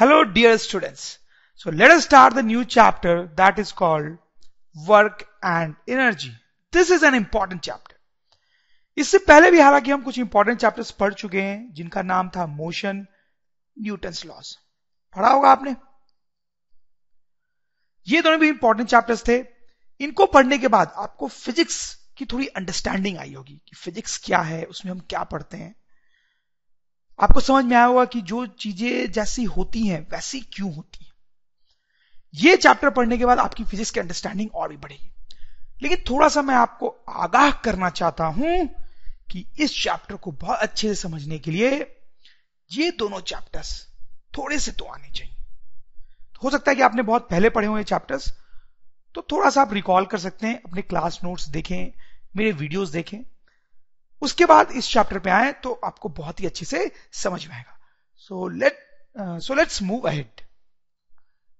Hello, dear students. So, let us start the new chapter that is called work and energy. This is an important chapter. इससे पहले भी हालाँकि हम कुछ important chapters पढ़ चुके हैं, जिनका नाम था मोशन न्यूटन्स लॉस पढ़ा होगा आपने ये दोनों भी इंपॉर्टेंट चैप्टर्स थे इनको पढ़ने के बाद आपको फिजिक्स की थोड़ी अंडरस्टैंडिंग आई होगी कि फिजिक्स क्या है, उसमें हम क्या पढ़ते हैं आपको समझ में आया होगा कि जो चीज़ें जैसी होती हैं, वैसी क्यों होती हैं? ये चैप्टर पढ़ने के बाद आपकी फिजिक्स की अंडरस्टैंडिंग और भी बढ़ेगी। लेकिन थोड़ा सा मैं आपको आगाह करना चाहता हूँ कि इस चैप्टर को बहुत अच्छे से समझने के लिए ये दोनों चैप्टर्स थोड़े से तो आने चाहिए। हो सकता है कि आपने बहुत पहले पढ़े हुए चैप्टर्स तो थोड़ा सा आप रिकॉल कर सकते हैं, अपने क्लास नोट्स देखें, मेरे वीडियोस देखें। उसके बाद इस चैप्टर पे आए तो आपको बहुत ही अच्छे से समझ में आएगा। So let so let's move ahead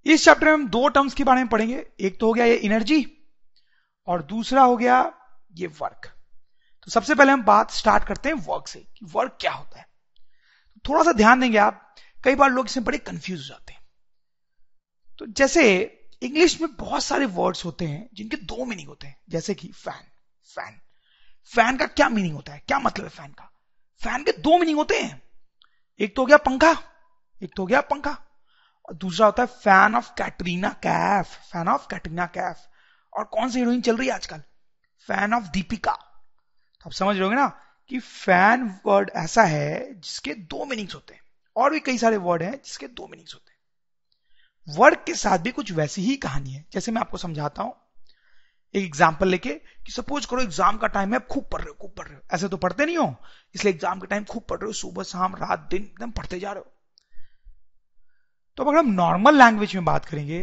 इस चैप्टर में हम दो टर्म्स के बारे में पढ़ेंगे। एक तो हो गया ये एनर्जी और दूसरा हो गया ये वर्क तो सबसे पहले हम बात स्टार्ट करते हैं वर्क से कि वर्क क्या होता है। थोड़ा सा ध्यान देंगे आप, कई बार लोग इसमें बड़े कंफ्यूज हो जाते हैं। तो जैसे इंग्लिश में बहुत सारे वर्ड्स होते हैं जिनके दो मीनिंग होते हैं, जैसे कि फ़ैन फ़ैन फ़ैन का क्या मीनिंग होता है? क्या मतलब है फ़ैन का? फ़ैन के दो मीनिंग होते हैं। एक तो हो गया पंखा, एक तो हो गया पंखा। और दूसरा होता है fan of Katrina Kaif, fan of Katrina Kaif. और कौन सी हीरोइन चल रही है आजकल? Fan of Deepika. तो आप समझ रहे ना कि फ़ैन वर्ड ऐसा है जिसके दो मीनिंग्स होते हैं। और भी कई सारे वर्ड हैं जिसके दो मीनिंग्स होते हैं। वर्ड के साथ भी कुछ वैसी ही कहानी है। जैसे मैं आपको समझाता हूँ एक एग्ज़ाम्पल लेके कि सपोज़ करो एग्ज़ाम का टाइम है, आप खूब पढ़ रहे हो, खूब पढ़ रहे हो। ऐसे तो पढ़ते नहीं हो? इसलिए एग्ज़ाम के टाइम खूब पढ़ रहे हो, सुबह, शाम, रात, दिन, एकदम पढ़ते जा रहे हो। तो अगर हम नॉर्मल लैंग्वेज में बात करेंगे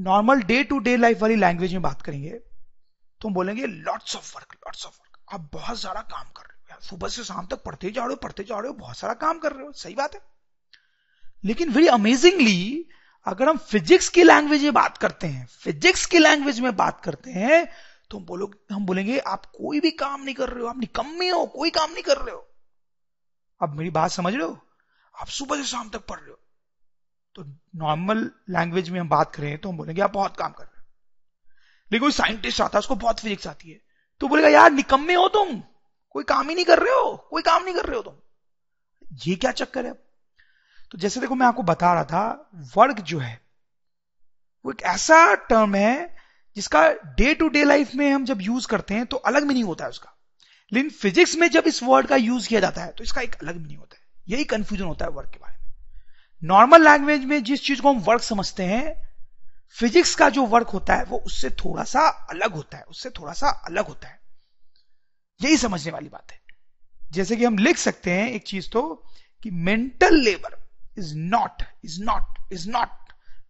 normal day to day life वाली लैंग्वेज में बात करेंगे तो हम बोलेंगे lots of work lots of work आप बहुत सारा काम कर रहे हो। सुबह से शाम तक पढ़ते जा रहे हो, पढ़ते जा रहे हो, बहुत सारा काम कर रहे हो। सही बात है। लेकिन वेरी अमेजिंगली अगर हम फिजिक्स की लैंग्वेज में बात करते हैं फिजिक्स की लैंग्वेज में बात करते हैं तो हम बोलो, हम बोलेंगे, आप कोई भी काम नहीं कर रहे हो आप निकम्मे हो, कोई काम नहीं कर रहे हो। अब मेरी बात समझ रहे हो? आप सुबह से शाम तक पढ़ रहे हो। तो नॉर्मल लैंग्वेज में हम बात करें तो हम बोलेंगे, आप बहुत काम कर रहे हो। लेकिन कोई साइंटिस्ट आता है, उसको बहुत फिजिक्स आती है। तो बोलेगा, यार, निकम्मे हो तुम, कोई काम ही नहीं कर रहे हो, कोई काम नहीं कर रहे हो तुम। ये क्या चक्कर है? तो जैसे देखो मैं आपको बता रहा था वर्क जो है, वो एक ऐसा टर्म है जिसका डे टू डे लाइफ में हम जब यूज़ करते हैं तो अलग मीनिंग होता है उसका। लेकिन फिजिक्स में जब इस वर्ड का यूज़ किया जाता है तो इसका एक अलग मीनिंग होता है। यही कंफ्यूजन होता है वर्क के बारे में। नॉर्मल लैंग्वेज में जिस चीज़ को हम वर्क समझते हैं फिजिक्स का जो वर्क होता है वो उससे थोड़ा सा अलग होता है, उससे थोड़ा सा अलग होता है। यही समझने वाली बात है। जैसे कि हम लिख सकते हैं एक चीज़ तो कि mental labour is not, is not, is not.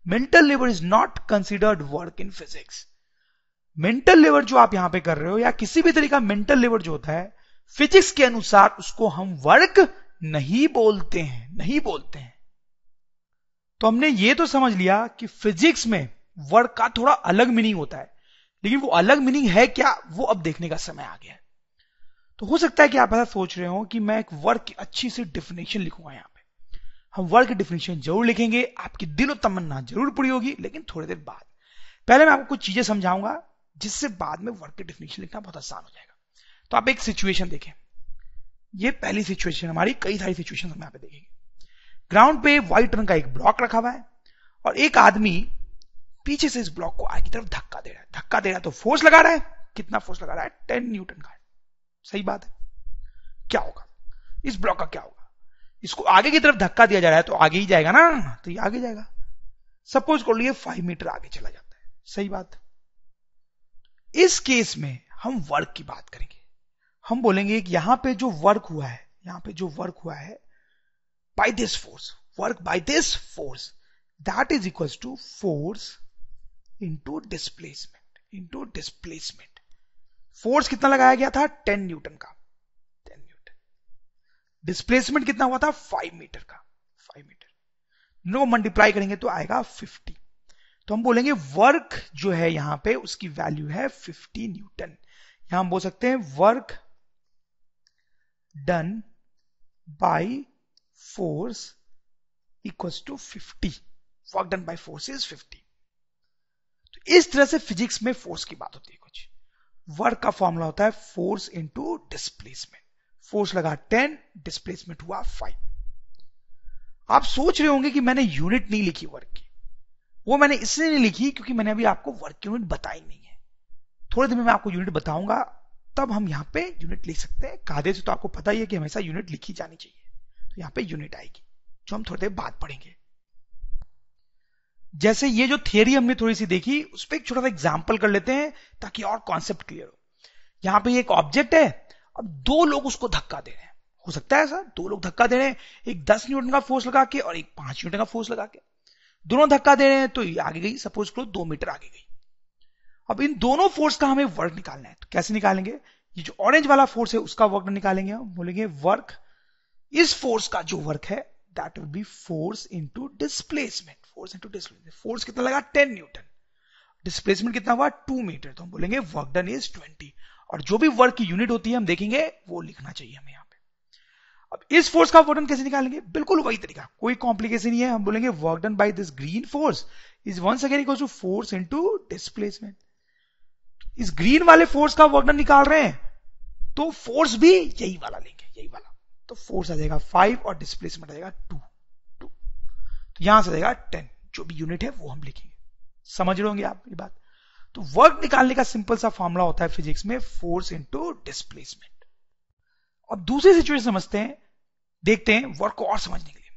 Mental labor is not considered work in physics. Mental labour जो आप यहाँ पे कर रहे हो या किसी भी तरीका मेंटल लेबर जो होता है फिजिक्स के अनुसार उसको हम वर्क नहीं बोलते हैं नहीं बोलते हैं तो हमने ये तो समझ लिया कि फिजिक्स में वर्क का थोड़ा अलग मीनिंग होता है लेकिन वो अलग मीनिंग है क्या वो अब देखने का समय आ गया तो हो सकता है कि आप ऐसा सोच रहे हो कि मैं एक वर्क की अच्छी सी डिफिनेशन लिखूँगा यहाँ हम की डिफिनेशन ज़रूर लिखेंगे। आपकी दिलो तमन्ना ज़रूर पूरी होगी, लेकिन थोड़ी देर बाद। पहले मैं आपको कुछ चीज़ें समझाऊँगा, जिससे बाद में वर्ड की डिफिनेशन लिखना बहुत आसान हो जाएगा। तो आप एक सिचुएशन देखें। ये पहली सिचुएशन हमारी, कई सारी सिचुएशन हम यहाँ पे देखेंगे। ग्राउंड पे व्हाइट रंग का एक ब्लॉक रखा हुआ है, और एक आदमी पीछे से इस ब्लॉक को आगे की तरफ़ धक्का दे रहा है। धक्का दे रहा है तो फोर्स लगा रहा है। कितना फोर्स लगा रहा है? टेन न्यूटन का सही बात है। क्या होगा? इस ब्लॉक का क्या होगा? इसको आगे की तरफ़ धक्का दिया जा रहा है तो आगे ही जाएगा ना? तो ये आगे जाएगा। सपोज़ कर लिए फाइव मीटर आगे चला जाता है। सही बात। इस केस में हम वर्क की बात करेंगे। हम बोलेंगे कि यहाँ पे जो वर्क हुआ है, यहाँ पे जो वर्क हुआ है by this force work by this force that is equal to force into displacement into displacement force कितना लगाया गया था? टेन न्यूटन का। डिस्प्लेसमेंट कितना हुआ था? फाइव मीटर का। फाइव मीटर नो मल्टीप्लाई करेंगे तो आएगा फिफ्टी तो हम बोलेंगे वर्क जो है यहाँ पे, उसकी वैल्यू है फिफ्टी न्यूटन यहाँ हम बोल सकते हैं work done by force equals to 50 work done by force is 50 तो इस तरह से फिजिक्स में फोर्स की बात होती है कुछ। वर्क का फॉर्मूला होता है फोर्स इंटू डिस्प्लेसमेंट फोर्स लगा 10 डिस्प्लेसमेंट हुआ 5 आप सोच रहे होंगे कि मैंने यूनिट नहीं लिखी वर्क की। वो मैंने इसलिए नहीं लिखी क्योंकि मैंने अभी आपको वर्क यूनिट बताई नहीं है। थोड़े दिन में मैं आपको यूनिट बताऊँगा, तब हम यहाँ पे यूनिट लिख सकते हैं। कादे से तो आपको पता ही है कि हमेशा यूनिट लिखी जानी चाहिए। तो यहाँ पे यूनिट आएगी, जो हम थोड़ी देर बाद पढ़ेंगे। जैसे ये जो थियरी हमने थोड़ी सी देखी, उस पर एक छोटा सा एग्ज़ाम्पल कर लेते हैं, ताकि और कॉन्सेप्ट क्लियर हो। यहाँ पे एक ऑब्जेक्ट है अब दो लोग उसको धक्का दे रहे हैं। हो सकता है ऐसा, दो लोग धक्का दे रहे हैं, एक दस न्यूटन का फोर्स लगा के और एक पाँच न्यूटन का फोर्स लगा के। दोनों धक्का दे रहे हैं तो ये आगे गई, सपोज़ करो दो मीटर आगे गई। अब इन दोनों फोर्स का हमें वर्क निकालना है तो कैसे निकालेंगे? ये जो ऑरेंज वाला फोर्स है, उसका वर्क निकालेंगे हम, बोलेंगे वर्क इस फोर्स का जो वर्क है that will be force into displacement force into displacement force कितना लगा? टेन न्यूटन डिस्प्लेसमेंट कितना हुआ? टू मीटर तो हम बोलेंगे वर्क डन इज़ ट्वेंटी और जो भी वर्क की यूनिट होती है, हम देखेंगे, वो लिखना चाहिए हमें यहाँ पे। अब इस फोर्स का वर्क डन कैसे निकालेंगे? बिल्कुल वही तरीका। कोई कॉम्प्लिकेशन नहीं है, हम बोलेंगे work done by this green force is once again equal to force into displacement इस ग्रीन वाले फोर्स का वर्क डन निकाल रहे हैं तो फोर्स भी यही वाला लेंगे, यही वाला। तो फोर्स आ जाएगा फाइव और डिस्प्लेसमेंट आ जाएगा टू टू तो यहाँ से आ जाएगा टेन जो भी यूनिट है, वो हम लिखेंगे। समझ रहे होंगे आप ये बात? तो वर्क निकालने का सिंपल सा फॉर्मूला होता है फिजिक्स में फोर्स इंटू डिस्प्लेसमेंट। अब दूसरी सिचुएशन समझते हैं, देखते हैं वर्क को और समझने के लिए।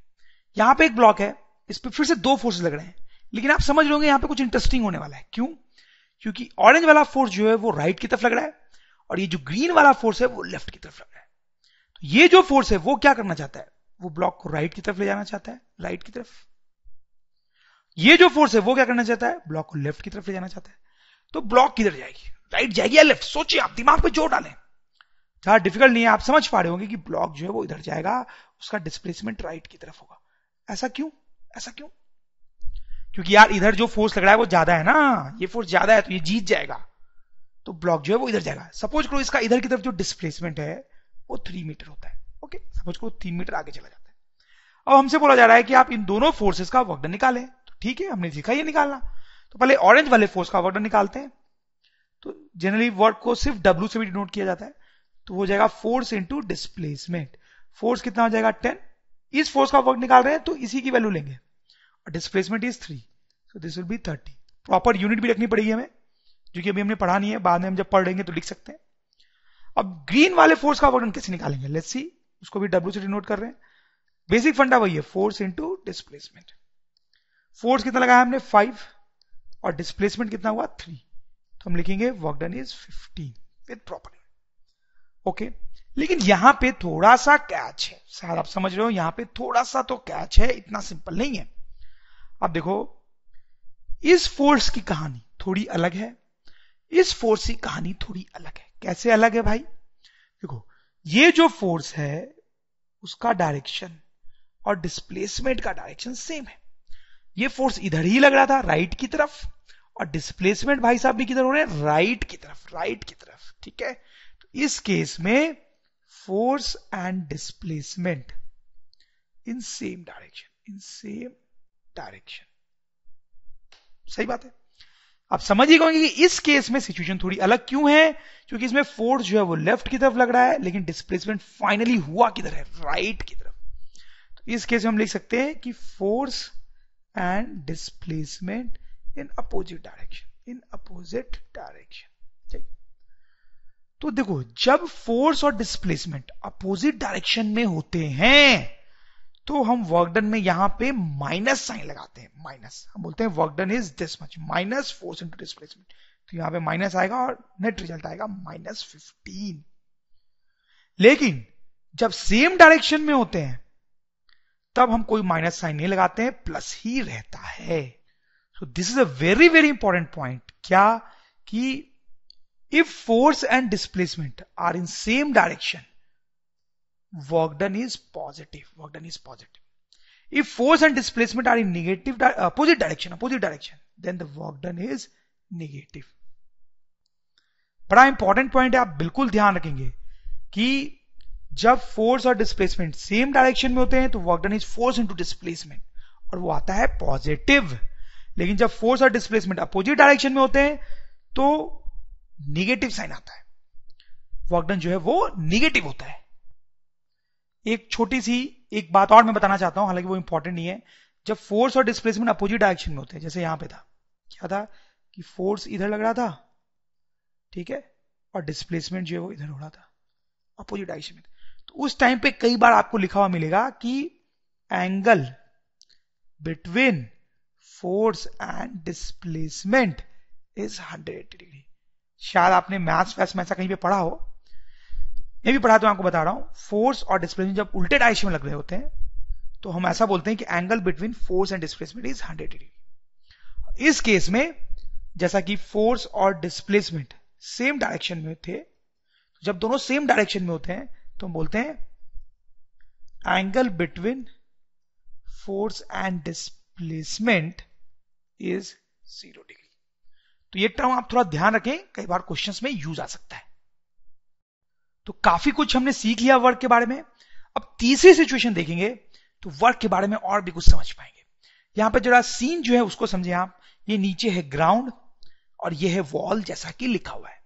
यहाँ पे एक ब्लॉक है, इस पर फिर से दो फोर्स लग रहे हैं, लेकिन आप समझ होंगे यहाँ पे कुछ इंटरेस्टिंग होने वाला है। क्यों? क्योंकि ऑरेंज वाला फोर्स जो है वो राइट की तरफ़ लग रहा है, और ये जो ग्रीन वाला फोर्स है वो लेफ़्ट की तरफ़ लग रहा है। तो ये जो फोर्स है वो क्या करना चाहता है? वो ब्लॉक को राइट की तरफ़ ले जाना चाहता है राइट की तरफ़। ये जो फोर्स है वो क्या करना चाहता है? ब्लॉक को लेफ़्ट की तरफ़ ले जाना चाहता है। तो ब्लॉक किधर जाएगी? राइट जाएगी या लेफ़्ट सोचिए आप, दिमाग पे ज़ोर डालें। जहाँ डिफ़िकल्ट नहीं है, आप समझ पा रहे होंगे कि ब्लॉक जो है वो इधर जाएगा, उसका डिस्प्लेसमेंट राइट की तरफ़ होगा। ऐसा क्यों? ऐसा क्यों? क्योंकि यार इधर जो फोर्स लग रहा है वो ज़्यादा है ना। ये फोर्स ज़्यादा है तो ये जीत जाएगा। तो ब्लॉक जो है वो इधर जाएगा। सपोज़ करो इसका इधर की तरफ़ जो डिस्प्लेसमेंट है, वो थ्री मीटर होता है। ओके सपोज़ करो तीन मीटर आगे चला जाता है। अब हमसे बोला जा रहा है कि आप इन दोनों फोर्सेस का वर्कडन निकालें। तो ठीक है, हमने सीखा ये निकालना। तो पहले ऑरेंज वाले फोर्स का वर्कडन निकालते हैं। तो जनरली वर्क को सिर्फ़ डब्ल्यू से भी डिनोट किया जाता है। तो हो जाएगा फोर्स इंटू डिस्प्लेसमेंट फोर्स कितना हो जाएगा? टेन इस फोर्स का वर्क निकाल रहे हैं तो इसी की वैल्यू लेंगे। और displacement is three so this will be thirty proper unit भी रखनी पड़ेगी हमें, जो कि अभी हमने पढ़ा नहीं है। बाद में हम जब पढ़ लेंगे तो लिख सकते हैं। अब ग्रीन वाले फोर्स का वर्क कैसे निकालेंगे? लेट्स सी उसको भी डब्ल्यू से डिनोट कर रहे हैं। बेसिक फंडा वही है। फोर्स इंटू डिस्प्लेसमेंट फोर्स कितना लगाया हमने? फाइव और डिस्प्लेसमेंट कितना हुआ? थ्री तो हम लिखेंगे work done is fifteen with proper okay लेकिन यहाँ पे थोड़ा सा कैच है। शायद आप समझ रहे हो, यहाँ पे थोड़ा सा तो कैच है, इतना सिंपल नहीं है। अब देखो, इस फोर्स की कहानी थोड़ी अलग है। इस फोर्स की कहानी थोड़ी अलग है। कैसे अलग है भाई? देखो, ये जो फोर्स है, उसका डायरेक्शन और डिस्प्लेसमेंट का डायरेक्शन सेम है। ये फोर्स इधर ही लग रहा था राइट की तरफ़, और डिस्प्लेसमेंट भाई साहब भी किधर हो रहे हैं? राइट की तरफ़ राइट की तरफ़, ठीक है? तो इस केस में force and displacement in same direction in same direction सही बात है? आप समझ ही कहोगे कि इस केस में सिचुएशन थोड़ी अलग क्यों है? क्योंकि इसमें फोर्स जो है वो लेफ़्ट की तरफ़ लग रहा है, लेकिन डिस्प्लेसमेंट फाइनली हुआ किधर है? राइट की तरफ़। तो इस केस में हम लिख सकते हैं कि force and displacement in opposite direction in opposite direction तो देखो, जब फोर्स और डिस्प्लेसमेंट अपोजिट डायरेक्शन में होते हैं तो हम वर्कडन में यहाँ पे माइनस साइन लगाते हैं माइनस हम बोलते हैं work done is this much minus force into displacement तो यहाँ पे माइनस आएगा और नेट रिज़ल्ट आएगा माइनस फिफ्टीन लेकिन जब सेम डायरेक्शन में होते हैं तब हम कोई माइनस साइन नहीं लगाते हैं प्लस ही रहता है। So this is a very very important point क्या कि if force and displacement are in same direction work done is positive work done is positive if force and displacement are in negative opposite direction opposite direction then the work done is negative बड़ा important point है, आप बिल्कुल ध्यान रखेंगे कि जब force और displacement same direction में होते हैं तो work done is force into displacement और वो आता है पॉजिटिव लेकिन जब फोर्स और डिस्प्लेसमेंट अपोजिट डायरेक्शन में होते हैं तो निगेटिव साइन आता है. वर्क डन जो है वो निगेटिव होता है. एक छोटी सी, एक बात और मैं बताना चाहता हूँ, हालाँकि वो इंपॉर्टेंट नहीं है. जब फोर्स और डिस्प्लेसमेंट अपोजिट डायरेक्शन में होते हैं, जैसे यहाँ पे था, क्या था? कि फोर्स इधर लग रहा था, ठीक है? और डिस्प्लेसमेंट जो है वो इधर हो रहा था अपोजिट डायरेक्शन में। तो उस टाइम पे कई बार आपको लिखा हुआ मिलेगा कि angle between force and displacement is 180 degree शायद आपने मैथ्स वैस में ऐसा कहीं पे पढ़ा हो। मैं भी पढ़ा तो आपको बता रहा हूँ फोर्स और डिस्प्लेसमेंट जब उल्टे डायरेक्शन में लग रहे होते हैं तो हम ऐसा बोलते हैं कि angle between force and displacement is 100 degree इस केस में, जैसा कि फोर्स और डिस्प्लेसमेंट सेम डायरेक्शन में थे, जब दोनों सेम डायरेक्शन में होते हैं तो हम बोलते हैं angle between force and displacement is zero degree तो ये टर्म आप थोड़ा ध्यान रखें, कई बार क्वेश्चंस में यूज़ आ सकता है। तो काफ़ी कुछ हमने सीख लिया वर्क के बारे में। अब तीसरी सिचुएशन देखेंगे तो वर्क के बारे में और भी कुछ समझ पाएँगे। यहाँ पर जरा सीन जो है उसको समझे आप। ये नीचे है ग्राउंड और ये है वॉल जैसा कि लिखा हुआ है।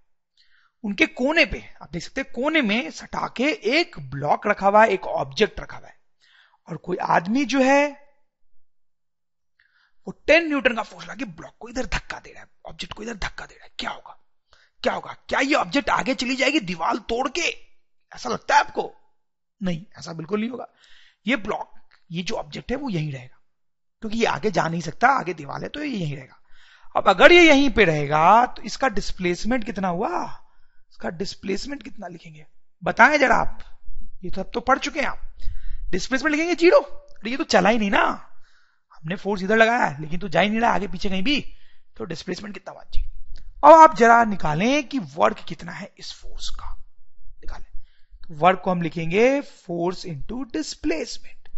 उनके कोने पे, आप देख सकते हैं, कोने में सटा के एक ब्लॉक रखा हुआ है, एक ऑब्जेक्ट रखा हुआ है। और कोई आदमी जो है, वो टेन न्यूटन का फोर्स लगा ब्लॉक को इधर धक्का दे रहा है ऑब्जेक्ट को इधर धक्का दे रहा है। क्या होगा? क्या होगा? क्या ये ऑब्जेक्ट आगे चली जाएगी दीवार तोड़ के? ऐसा लगता है आपको? नहीं, ऐसा बिल्कुल नहीं होगा। ये ब्लॉक ये जो ऑब्जेक्ट है, वो यहीं रहेगा। क्योंकि ये आगे जा नहीं सकता, आगे दीवार है तो ये यहीं रहेगा। अब अगर ये यहीं पे रहेगा तो इसका डिस्प्लेसमेंट कितना हुआ? इसका डिस्प्लेसमेंट कितना लिखेंगे? बताएँ जरा आप। ये तो अब तो पढ़ चुके हैं आप। डिस्प्लेसमेंट लिखेंगे ज़ीरो। अरे ये तो चला ही नहीं ना। हमने फोर्स इधर लगाया, लेकिन तो जा ही नहीं रहा आगे पीछे कहीं भी। तो डिस्प्लेसमेंट कितना हुआ? ज़ीरो। अब आप जरा निकालें कि वर्क कितना है इस फोर्स का। निकालें। तो वर्क को हम लिखेंगे फोर्स इंटू डिस्प्लेसमेंट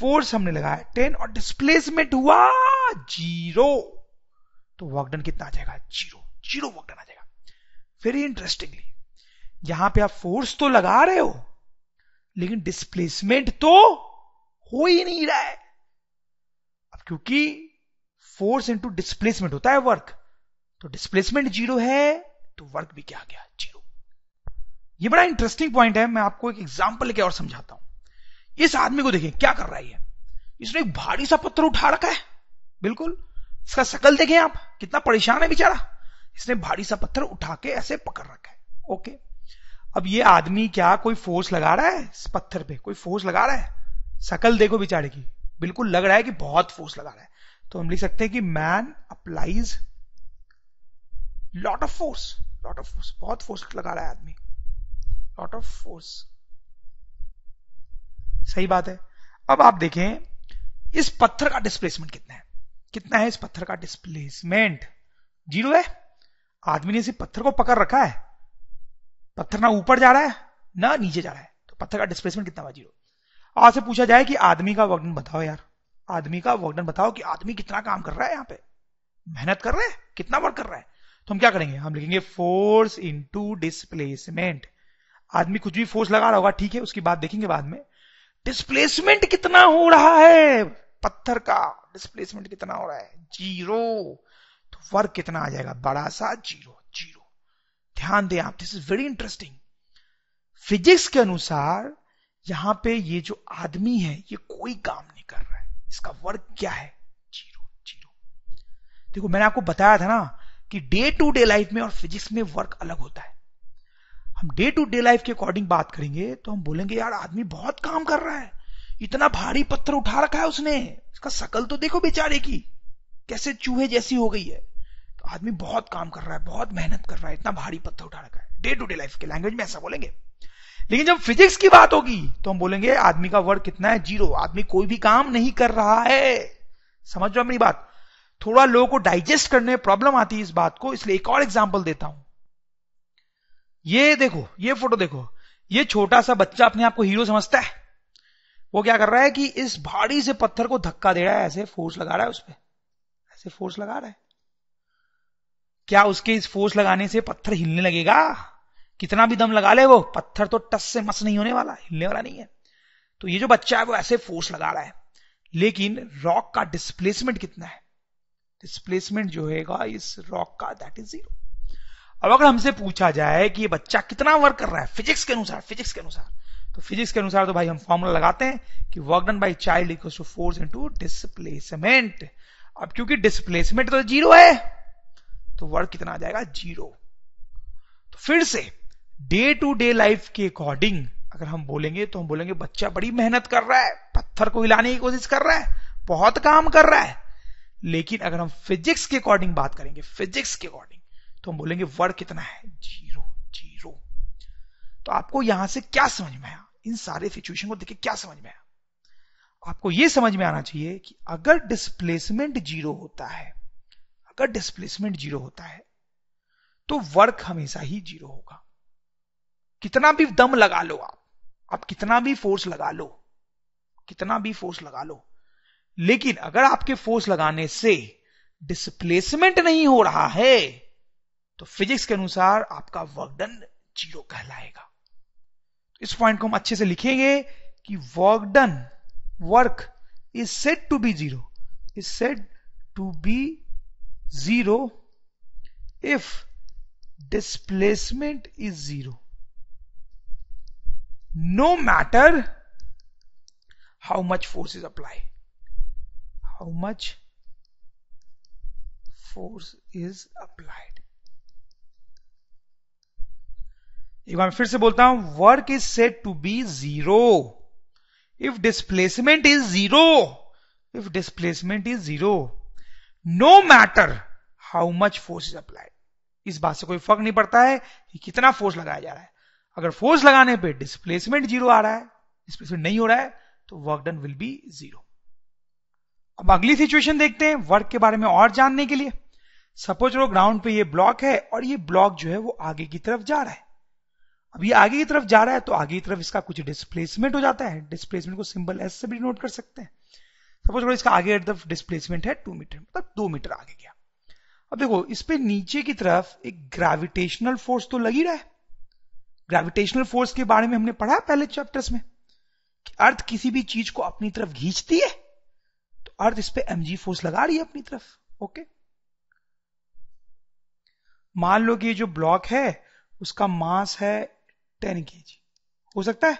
फोर्स हमने लगाया टेन और डिस्प्लेसमेंट हुआ ज़ीरो। तो वर्क डन कितना आ जाएगा? ज़ीरो। ज़ीरो वर्क डन आ जाएगा। वेरी इंटरेस्टिंगली यहाँ पे आप फोर्स तो लगा रहे हो, लेकिन डिस्प्लेसमेंट तो हो ही नहीं रहा है। अब क्योंकि फोर्स इंटू डिस्प्लेसमेंट होता है वर्क तो डिस्प्लेसमेंट ज़ीरो है तो वर्क भी क्या गया? ज़ीरो ये बड़ा इंटरेस्टिंग पॉइंट है, मैं आपको एक एग्ज़ाम्पल लेके और समझाता हूँ। इस आदमी को देखिए, क्या कर रहा है इसने एक भारी सा पत्थर उठा रखा है। बिल्कुल। इसका शकल देखें आप, कितना परेशान है बेचारा। इसने भारी सा पत्थर उठा के ऐसे पकड़ रखा है। ओके। अब ये आदमी क्या कोई फोर्स लगा रहा है? इस पत्थर पे कोई फोर्स लगा रहा है? शकल देखो बेचारे की। बिल्कुल लग रहा है कि बहुत फोर्स लगा रहा है। तो हम लिख सकते हैं कि man applies lot of force lot of force बहुत फोर्स लगा रहा है आदमी। लॉट ऑफ़ फोर्स सही बात है। अब आप देखें, इस पत्थर का डिस्प्लेसमेंट कितना है? कितना है इस पत्थर का डिस्प्लेसमेंट ज़ीरो है? आदमी ने सिर्फ़ पत्थर को पकड़ रखा है। पत्थर ना ऊपर जा रहा है, ना नीचे जा रहा है। तो पत्थर का डिस्प्लेसमेंट कितना हुआ ज़ीरो आज से पूछा जाए कि आदमी का वर्कडन बताओ यार। आदमी का वर्कडन बताओ कि आदमी कितना काम कर रहा है यहाँ पे। मेहनत कर रहा है? कितना वर्क कर रहा है? तो हम क्या करेंगे? हम लिखेंगे फोर्स इंटू डिस्प्लेसमेंट आदमी कुछ भी फोर्स लगा रहा होगा, ठीक है, उसकी बात देखेंगे बाद में। डिस्प्लेसमेंट कितना हो रहा है? पत्थर का डिस्प्लेसमेंट कितना हो रहा है? ज़ीरो। वर्क कितना आ जाएगा? बड़ा सा ज़ीरो ज़ीरो। ध्यान दें आप this is very interesting physics के अनुसार यहाँ पे ये जो आदमी है, ये कोई काम नहीं कर रहा है। इसका वर्क क्या है? Zero zero. देखो, मैंने आपको बताया था ना कि डे टू डे लाइफ में और फिजिक्स में वर्क अलग होता है। हम डे टू डे लाइफ के अकॉर्डिंग बात करेंगे तो हम बोलेंगे, यार, आदमी बहुत काम कर रहा है। इतना भारी पत्थर उठा रखा है उसने। इसका शकल तो देखो बेचारे की। कैसे चूहे जैसी हो गई है। आदमी बहुत काम कर रहा है, बहुत मेहनत कर रहा है, इतना भारी पत्थर उठा रखा है। डे टू डे लाइफ के लैंग्वेज में ऐसा बोलेंगे। लेकिन जब फिजिक्स की बात होगी तो हम बोलेंगे, आदमी का वर्क कितना है? ज़ीरो आदमी कोई भी काम नहीं कर रहा है। समझ रहे मेरी बात? थोड़ा लोगों को डाइजेस्ट करने में प्रॉब्लम आती है इस बात को, इसलिए एक और एग्ज़ाम्पल देता हूँ। ये देखो, ये फ़ोटो देखो। ये छोटा सा बच्चा अपने आप को हीरो समझता है। वो क्या कर रहा है कि इस भारी से पत्थर को धक्का दे रहा है, ऐसे फोर्स लगा रहा है उस पर ऐसे फोर्स लगा रहा है। क्या उसके इस फोर्स लगाने से पत्थर हिलने लगेगा? कितना भी दम लगा ले वो, पत्थर तो टस से मस नहीं होने वाला, हिलने वाला नहीं है। तो ये जो बच्चा है वो ऐसे फोर्स लगा रहा है। लेकिन रॉक का डिस्प्लेसमेंट कितना है? डिस्प्लेसमेंट जो है इस रॉक का दैट इज़ ज़ीरो अब अगर हमसे पूछा जाए कि ये बच्चा कितना वर्क कर रहा है फिजिक्स के अनुसार फिजिक्स के अनुसार तो फिजिक्स के अनुसार तो भाई हम फॉर्मूला लगाते हैं कि work done by child equal to force into displacement अब क्योंकि डिस्प्लेसमेंट तो ज़ीरो है तो वर्क कितना आ जाएगा? ज़ीरो तो फिर से डे टू डे लाइफ के अकॉर्डिंग अगर हम बोलेंगे तो हम बोलेंगे, बच्चा बड़ी मेहनत कर रहा है, पत्थर को हिलाने की कोशिश कर रहा है, बहुत काम कर रहा है। लेकिन अगर हम फिजिक्स के अकॉर्डिंग बात करेंगे फिजिक्स के अकॉर्डिंग तो हम बोलेंगे वर्क कितना है? ज़ीरो ज़ीरो तो आपको यहाँ से क्या समझ में आया? इन सारे सिचुएशन को देखिए, क्या समझ में आया? आपको यह समझ में आना चाहिए कि अगर डिस्प्लेसमेंट ज़ीरो होता है अगर डिस्प्लेसमेंट ज़ीरो होता है तो वर्क हमेशा ही ज़ीरो होगा। कितना भी दम लगा लो आप आप कितना भी फोर्स लगा लो, कितना भी फोर्स लगा लो, लेकिन अगर आपके फोर्स लगाने से डिस्प्लेसमेंट नहीं हो रहा है तो फिजिक्स के अनुसार आपका वर्क डन ज़ीरो कहलाएगा। इस पॉइंट को हम अच्छे से लिखेंगे कि work done work is set to be zero is set to be zero if displacement is zero no matter how much force is apply how much force is applied एक बार फिर से बोलता हूँ work is set to be zero if displacement is zero if displacement is zero no matter how much force is applied इस बात से कोई फ़र्क नहीं पड़ता है कि कितना फोर्स लगाया जा रहा है। अगर फोर्स लगाने पे डिस्प्लेसमेंट ज़ीरो आ रहा है डिस्प्लेसमेंट नहीं हो रहा है तो work done will be zero अब अगली सिचुएशन देखते हैं वर्क के बारे में और जानने के लिए। सपोज़ लो ग्राउंड पे ये ब्लॉक है और ये ब्लॉक जो है वो आगे की तरफ़ जा रहा है। अब ये आगे की तरफ़ जा रहा है तो आगे की तरफ़ इसका कुछ डिस्प्लेसमेंट हो जाता है। डिस्प्लेसमेंट को सिंबल एस से भी नोट कर सकते हैं। सपोज़ करो इसका आगे तरफ़ डिस्प्लेसमेंट है टू मीटर मतलब दो मीटर आगे गया। अब देखो, इस पे नीचे की तरफ़ एक ग्रेविटेशनल फोर्स तो लगी रहा है। ग्रेविटेशनल फोर्स के बारे में हमने पढ़ा पहले चैप्टर्स में कि अर्थ किसी भी चीज़ को अपनी तरफ़ खींचती है तो अर्थ इस पे एमजी फोर्स लगा रही है अपनी तरफ़ ओके मान लो कि ये जो ब्लॉक है, उसका मास है टेन के हो सकता है?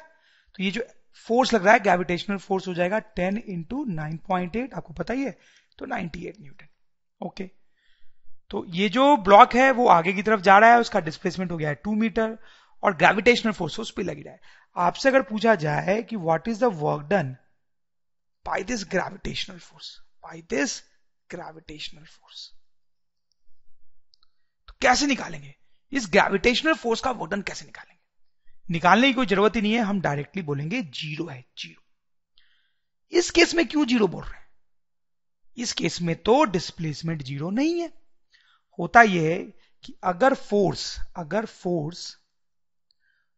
तो ये जो फोर्स लग रहा है ग्रेविटेशनल फोर्स हो जाएगा टेन इंटू नाइन आपको पता ही है तो नाइनटी एट न्यूटन, ओके। तो ये जो ब्लॉक है, वो आगे की तरफ़ जा रहा है, उसका डिस्प्लेसमेंट हो गया है टू मीटर और ग्रेविटेशनल फोर्स उस पर लगी रहा है। आपसे अगर पूछा जाए कि what is the work done by this gravitational force by this gravitational force तो कैसे निकालेंगे? इस ग्रेविटेशनल फोर्स का वर्क डन कैसे निकालेंगे? निकालने की कोई ज़रूरत ही नहीं है, हम डायरेक्टली बोलेंगे ज़ीरो है, ज़ीरो। इस केस में क्यों ज़ीरो बोल रहे हैं? इस केस में तो डिस्प्लेसमेंट ज़ीरो नहीं है। होता यह है कि अगर फोर्स अगर फोर्स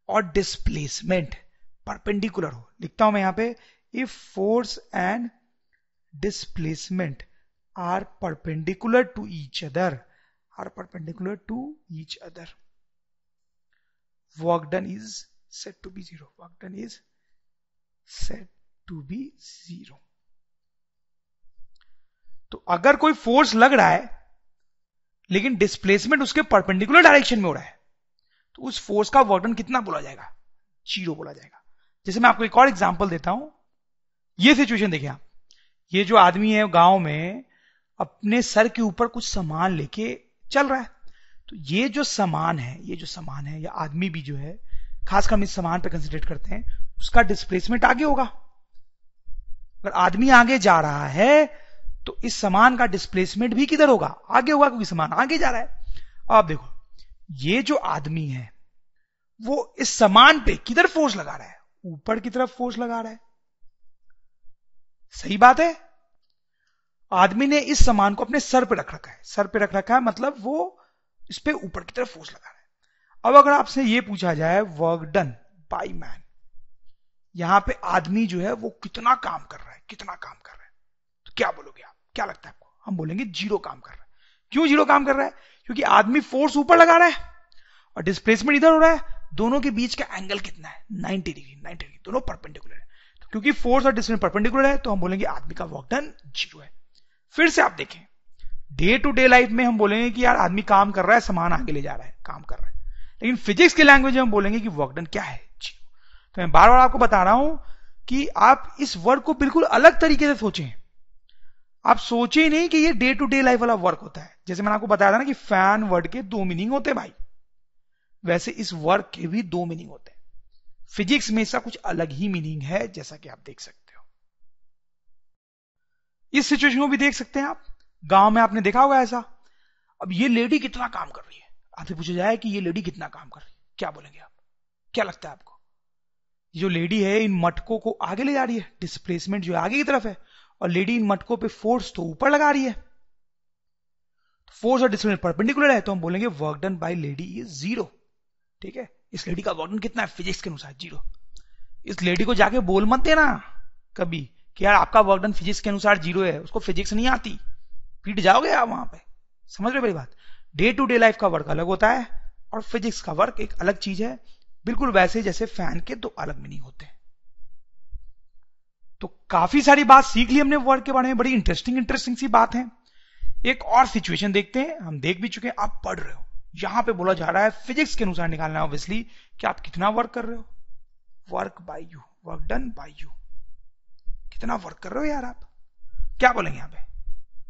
और डिस्प्लेसमेंट परपेंडिकुलर हो, लिखता हूँ मैं यहाँ पे if force and displacement are perpendicular to each other are perpendicular to each other work done is set to be zero. Work done is set to be zero. तो अगर कोई फोर्स लग रहा है, लेकिन डिस्प्लेसमेंट उसके परपेंडिकुलर डायरेक्शन में हो रहा है तो उस फोर्स का वर्क डन कितना बोला जाएगा? ज़ीरो बोला जाएगा। जैसे मैं आपको एक और एग्जांपल देता हूँ। ये सिचुएशन देखिए आप। ये जो आदमी है गाँव में, अपने सर के ऊपर कुछ सामान लेके चल रहा है। तो ये जो सामान है, ये जो सामान है, या आदमी भी जो है, खासकर हम इस सामान पे कंसिडरेट करते हैं, उसका डिस्प्लेसमेंट आगे होगा। अगर आदमी आगे जा रहा है तो इस सामान का डिस्प्लेसमेंट भी किधर होगा? आगे होगा क्योंकि सामान आगे जा रहा है। अब देखो, ये जो आदमी है, वो इस सामान पे किधर फोर्स लगा रहा है? ऊपर की तरफ़ फोर्स लगा रहा है। सही बात है? आदमी ने इस सामान को अपने सर पे रख रखा है। सर पे रख रखा है मतलब वो इस पे ऊपर की तरफ़ फोर्स लगा रहा है। अब अगर आपसे ये पूछा जाए वर्क डन बाई मैन यहाँ पे आदमी जो है, वो कितना काम कर रहा है, कितना काम कर रहा है। तो क्या बोलोगे आप? क्या लगता है आपको? हम बोलेंगे ज़ीरो काम कर रहा है। क्यों ज़ीरो काम कर रहा है? क्योंकि आदमी फोर्स ऊपर लगा रहा है और डिस्प्लेसमेंट इधर हो रहा है। दोनों के बीच का एंगल कितना है? 90 डिग्री 90 डिग्री दोनों परपेंडिकुलर है। तो क्योंकि फोर्स और डिस्टेंस परपेंडिकुलर है तो हम बोलेंगे आदमी का वर्क डन ज़ीरो है। फिर से आप देखें। डे टू डे लाइफ में हम बोलेंगे कि यार, आदमी काम कर रहा है, सामान आगे ले जा रहा है, काम कर रहा है। लेकिन फिजिक्स की लैंग्वेज में हम बोलेंगे कि वर्क डन क्या है? तो मैं बार बार आपको बता रहा हूँ कि आप इस वर्ड को बिल्कुल अलग तरीके से सोचें। आप सोचे ही नहीं कि ये डे टू डे लाइफ वाला वर्क होता है। जैसे मैंने आपको बताया था ना कि फ़ैन वर्ड के दो मीनिंग होते हैं भाई। वैसे इस वर्क के भी दो मीनिंग होते हैं। फिजिक्स में इसका कुछ अलग ही मीनिंग है, जैसा कि आप देख सकते हो। इस सिचुएशन को भी देख सकते हैं आप। गाँव में आपने देखा होगा ऐसा? अब ये लेडी कितना काम कर रही है? आपसे पूछा जाए कि ये लेडी कितना काम कर रही है? क्या बोलेंगे आप? क्या लगता है आपको? जो लेडी है, इन मटकों को आगे ले जा रही है? डिस्प्लेसमेंट जो आगे की तरफ़ है। और लेडी इन मटकों पे फोर्स तो ऊपर लगा रही है। फोर्स और डिस्प्लेसमेंट परपेंडिकुलर है तो हम बोलेंगे work done by lady is zero ठीक है? इस लेडी का वर्क डन कितना है? फिजिक्स के अनुसार ज़ीरो इस लेडी को जाके बोल मत देना कभी कि यार आपका वर्क डन फिजिक्स के अनुसार ज़ीरो है, उसको फिजिक्स नहीं आती। पीट जाओगे आप वहाँ पे। समझ रहे हो मेरी बात? डे टू डे लाइफ का वर्क अलग होता है और फिजिक्स का वर्क एक अलग चीज़ है। बिल्कुल वैसे जैसे फ़ैन के दो अलग मीनिंग होते हैं। तो काफ़ी सारी बात सीख ली हमने वर्ड के बारे में। बड़ी इंटरेस्टिंग इंटरेस्टिंग सी बात है। एक और सिचुएशन देखते हैं। हम देख भी चुके हैं, आप पढ़ रहे हो। यहाँ पे बोला जा रहा है फिजिक्स के अनुसार निकालना है ऑब्वियसली कि आप कितना वर्क कर रहे हो। Work by you work done by you कितना वर्क कर रहे हो यार आप? क्या बोलेंगे यहाँ पे?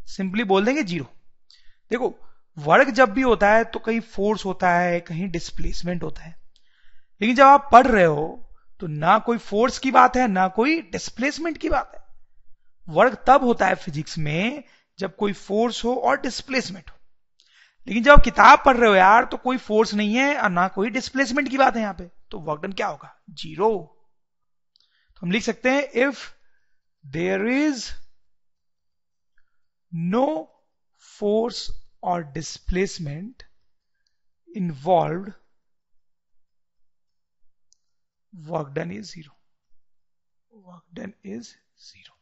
सिंपली बोल देंगे ज़ीरो। देखो वर्क जब भी होता है तो कहीं फोर्स होता है, कहीं डिस्प्लेसमेंट होता है। लेकिन जब आप पढ़ रहे हो तो ना कोई फोर्स की बात है, ना कोई डिस्प्लेसमेंट की बात है। वर्क तब होता है फिजिक्स में जब कोई फोर्स हो और डिस्प्लेसमेंट हो। लेकिन जब आप किताब पढ़ रहे हो यार तो कोई फोर्स नहीं है और ना कोई डिस्प्लेसमेंट की बात है यहाँ पे। तो वर्क डन क्या होगा? ज़ीरो। तो हम लिख सकते हैं if there is no force or displacement involved work done is zero. Work done is zero.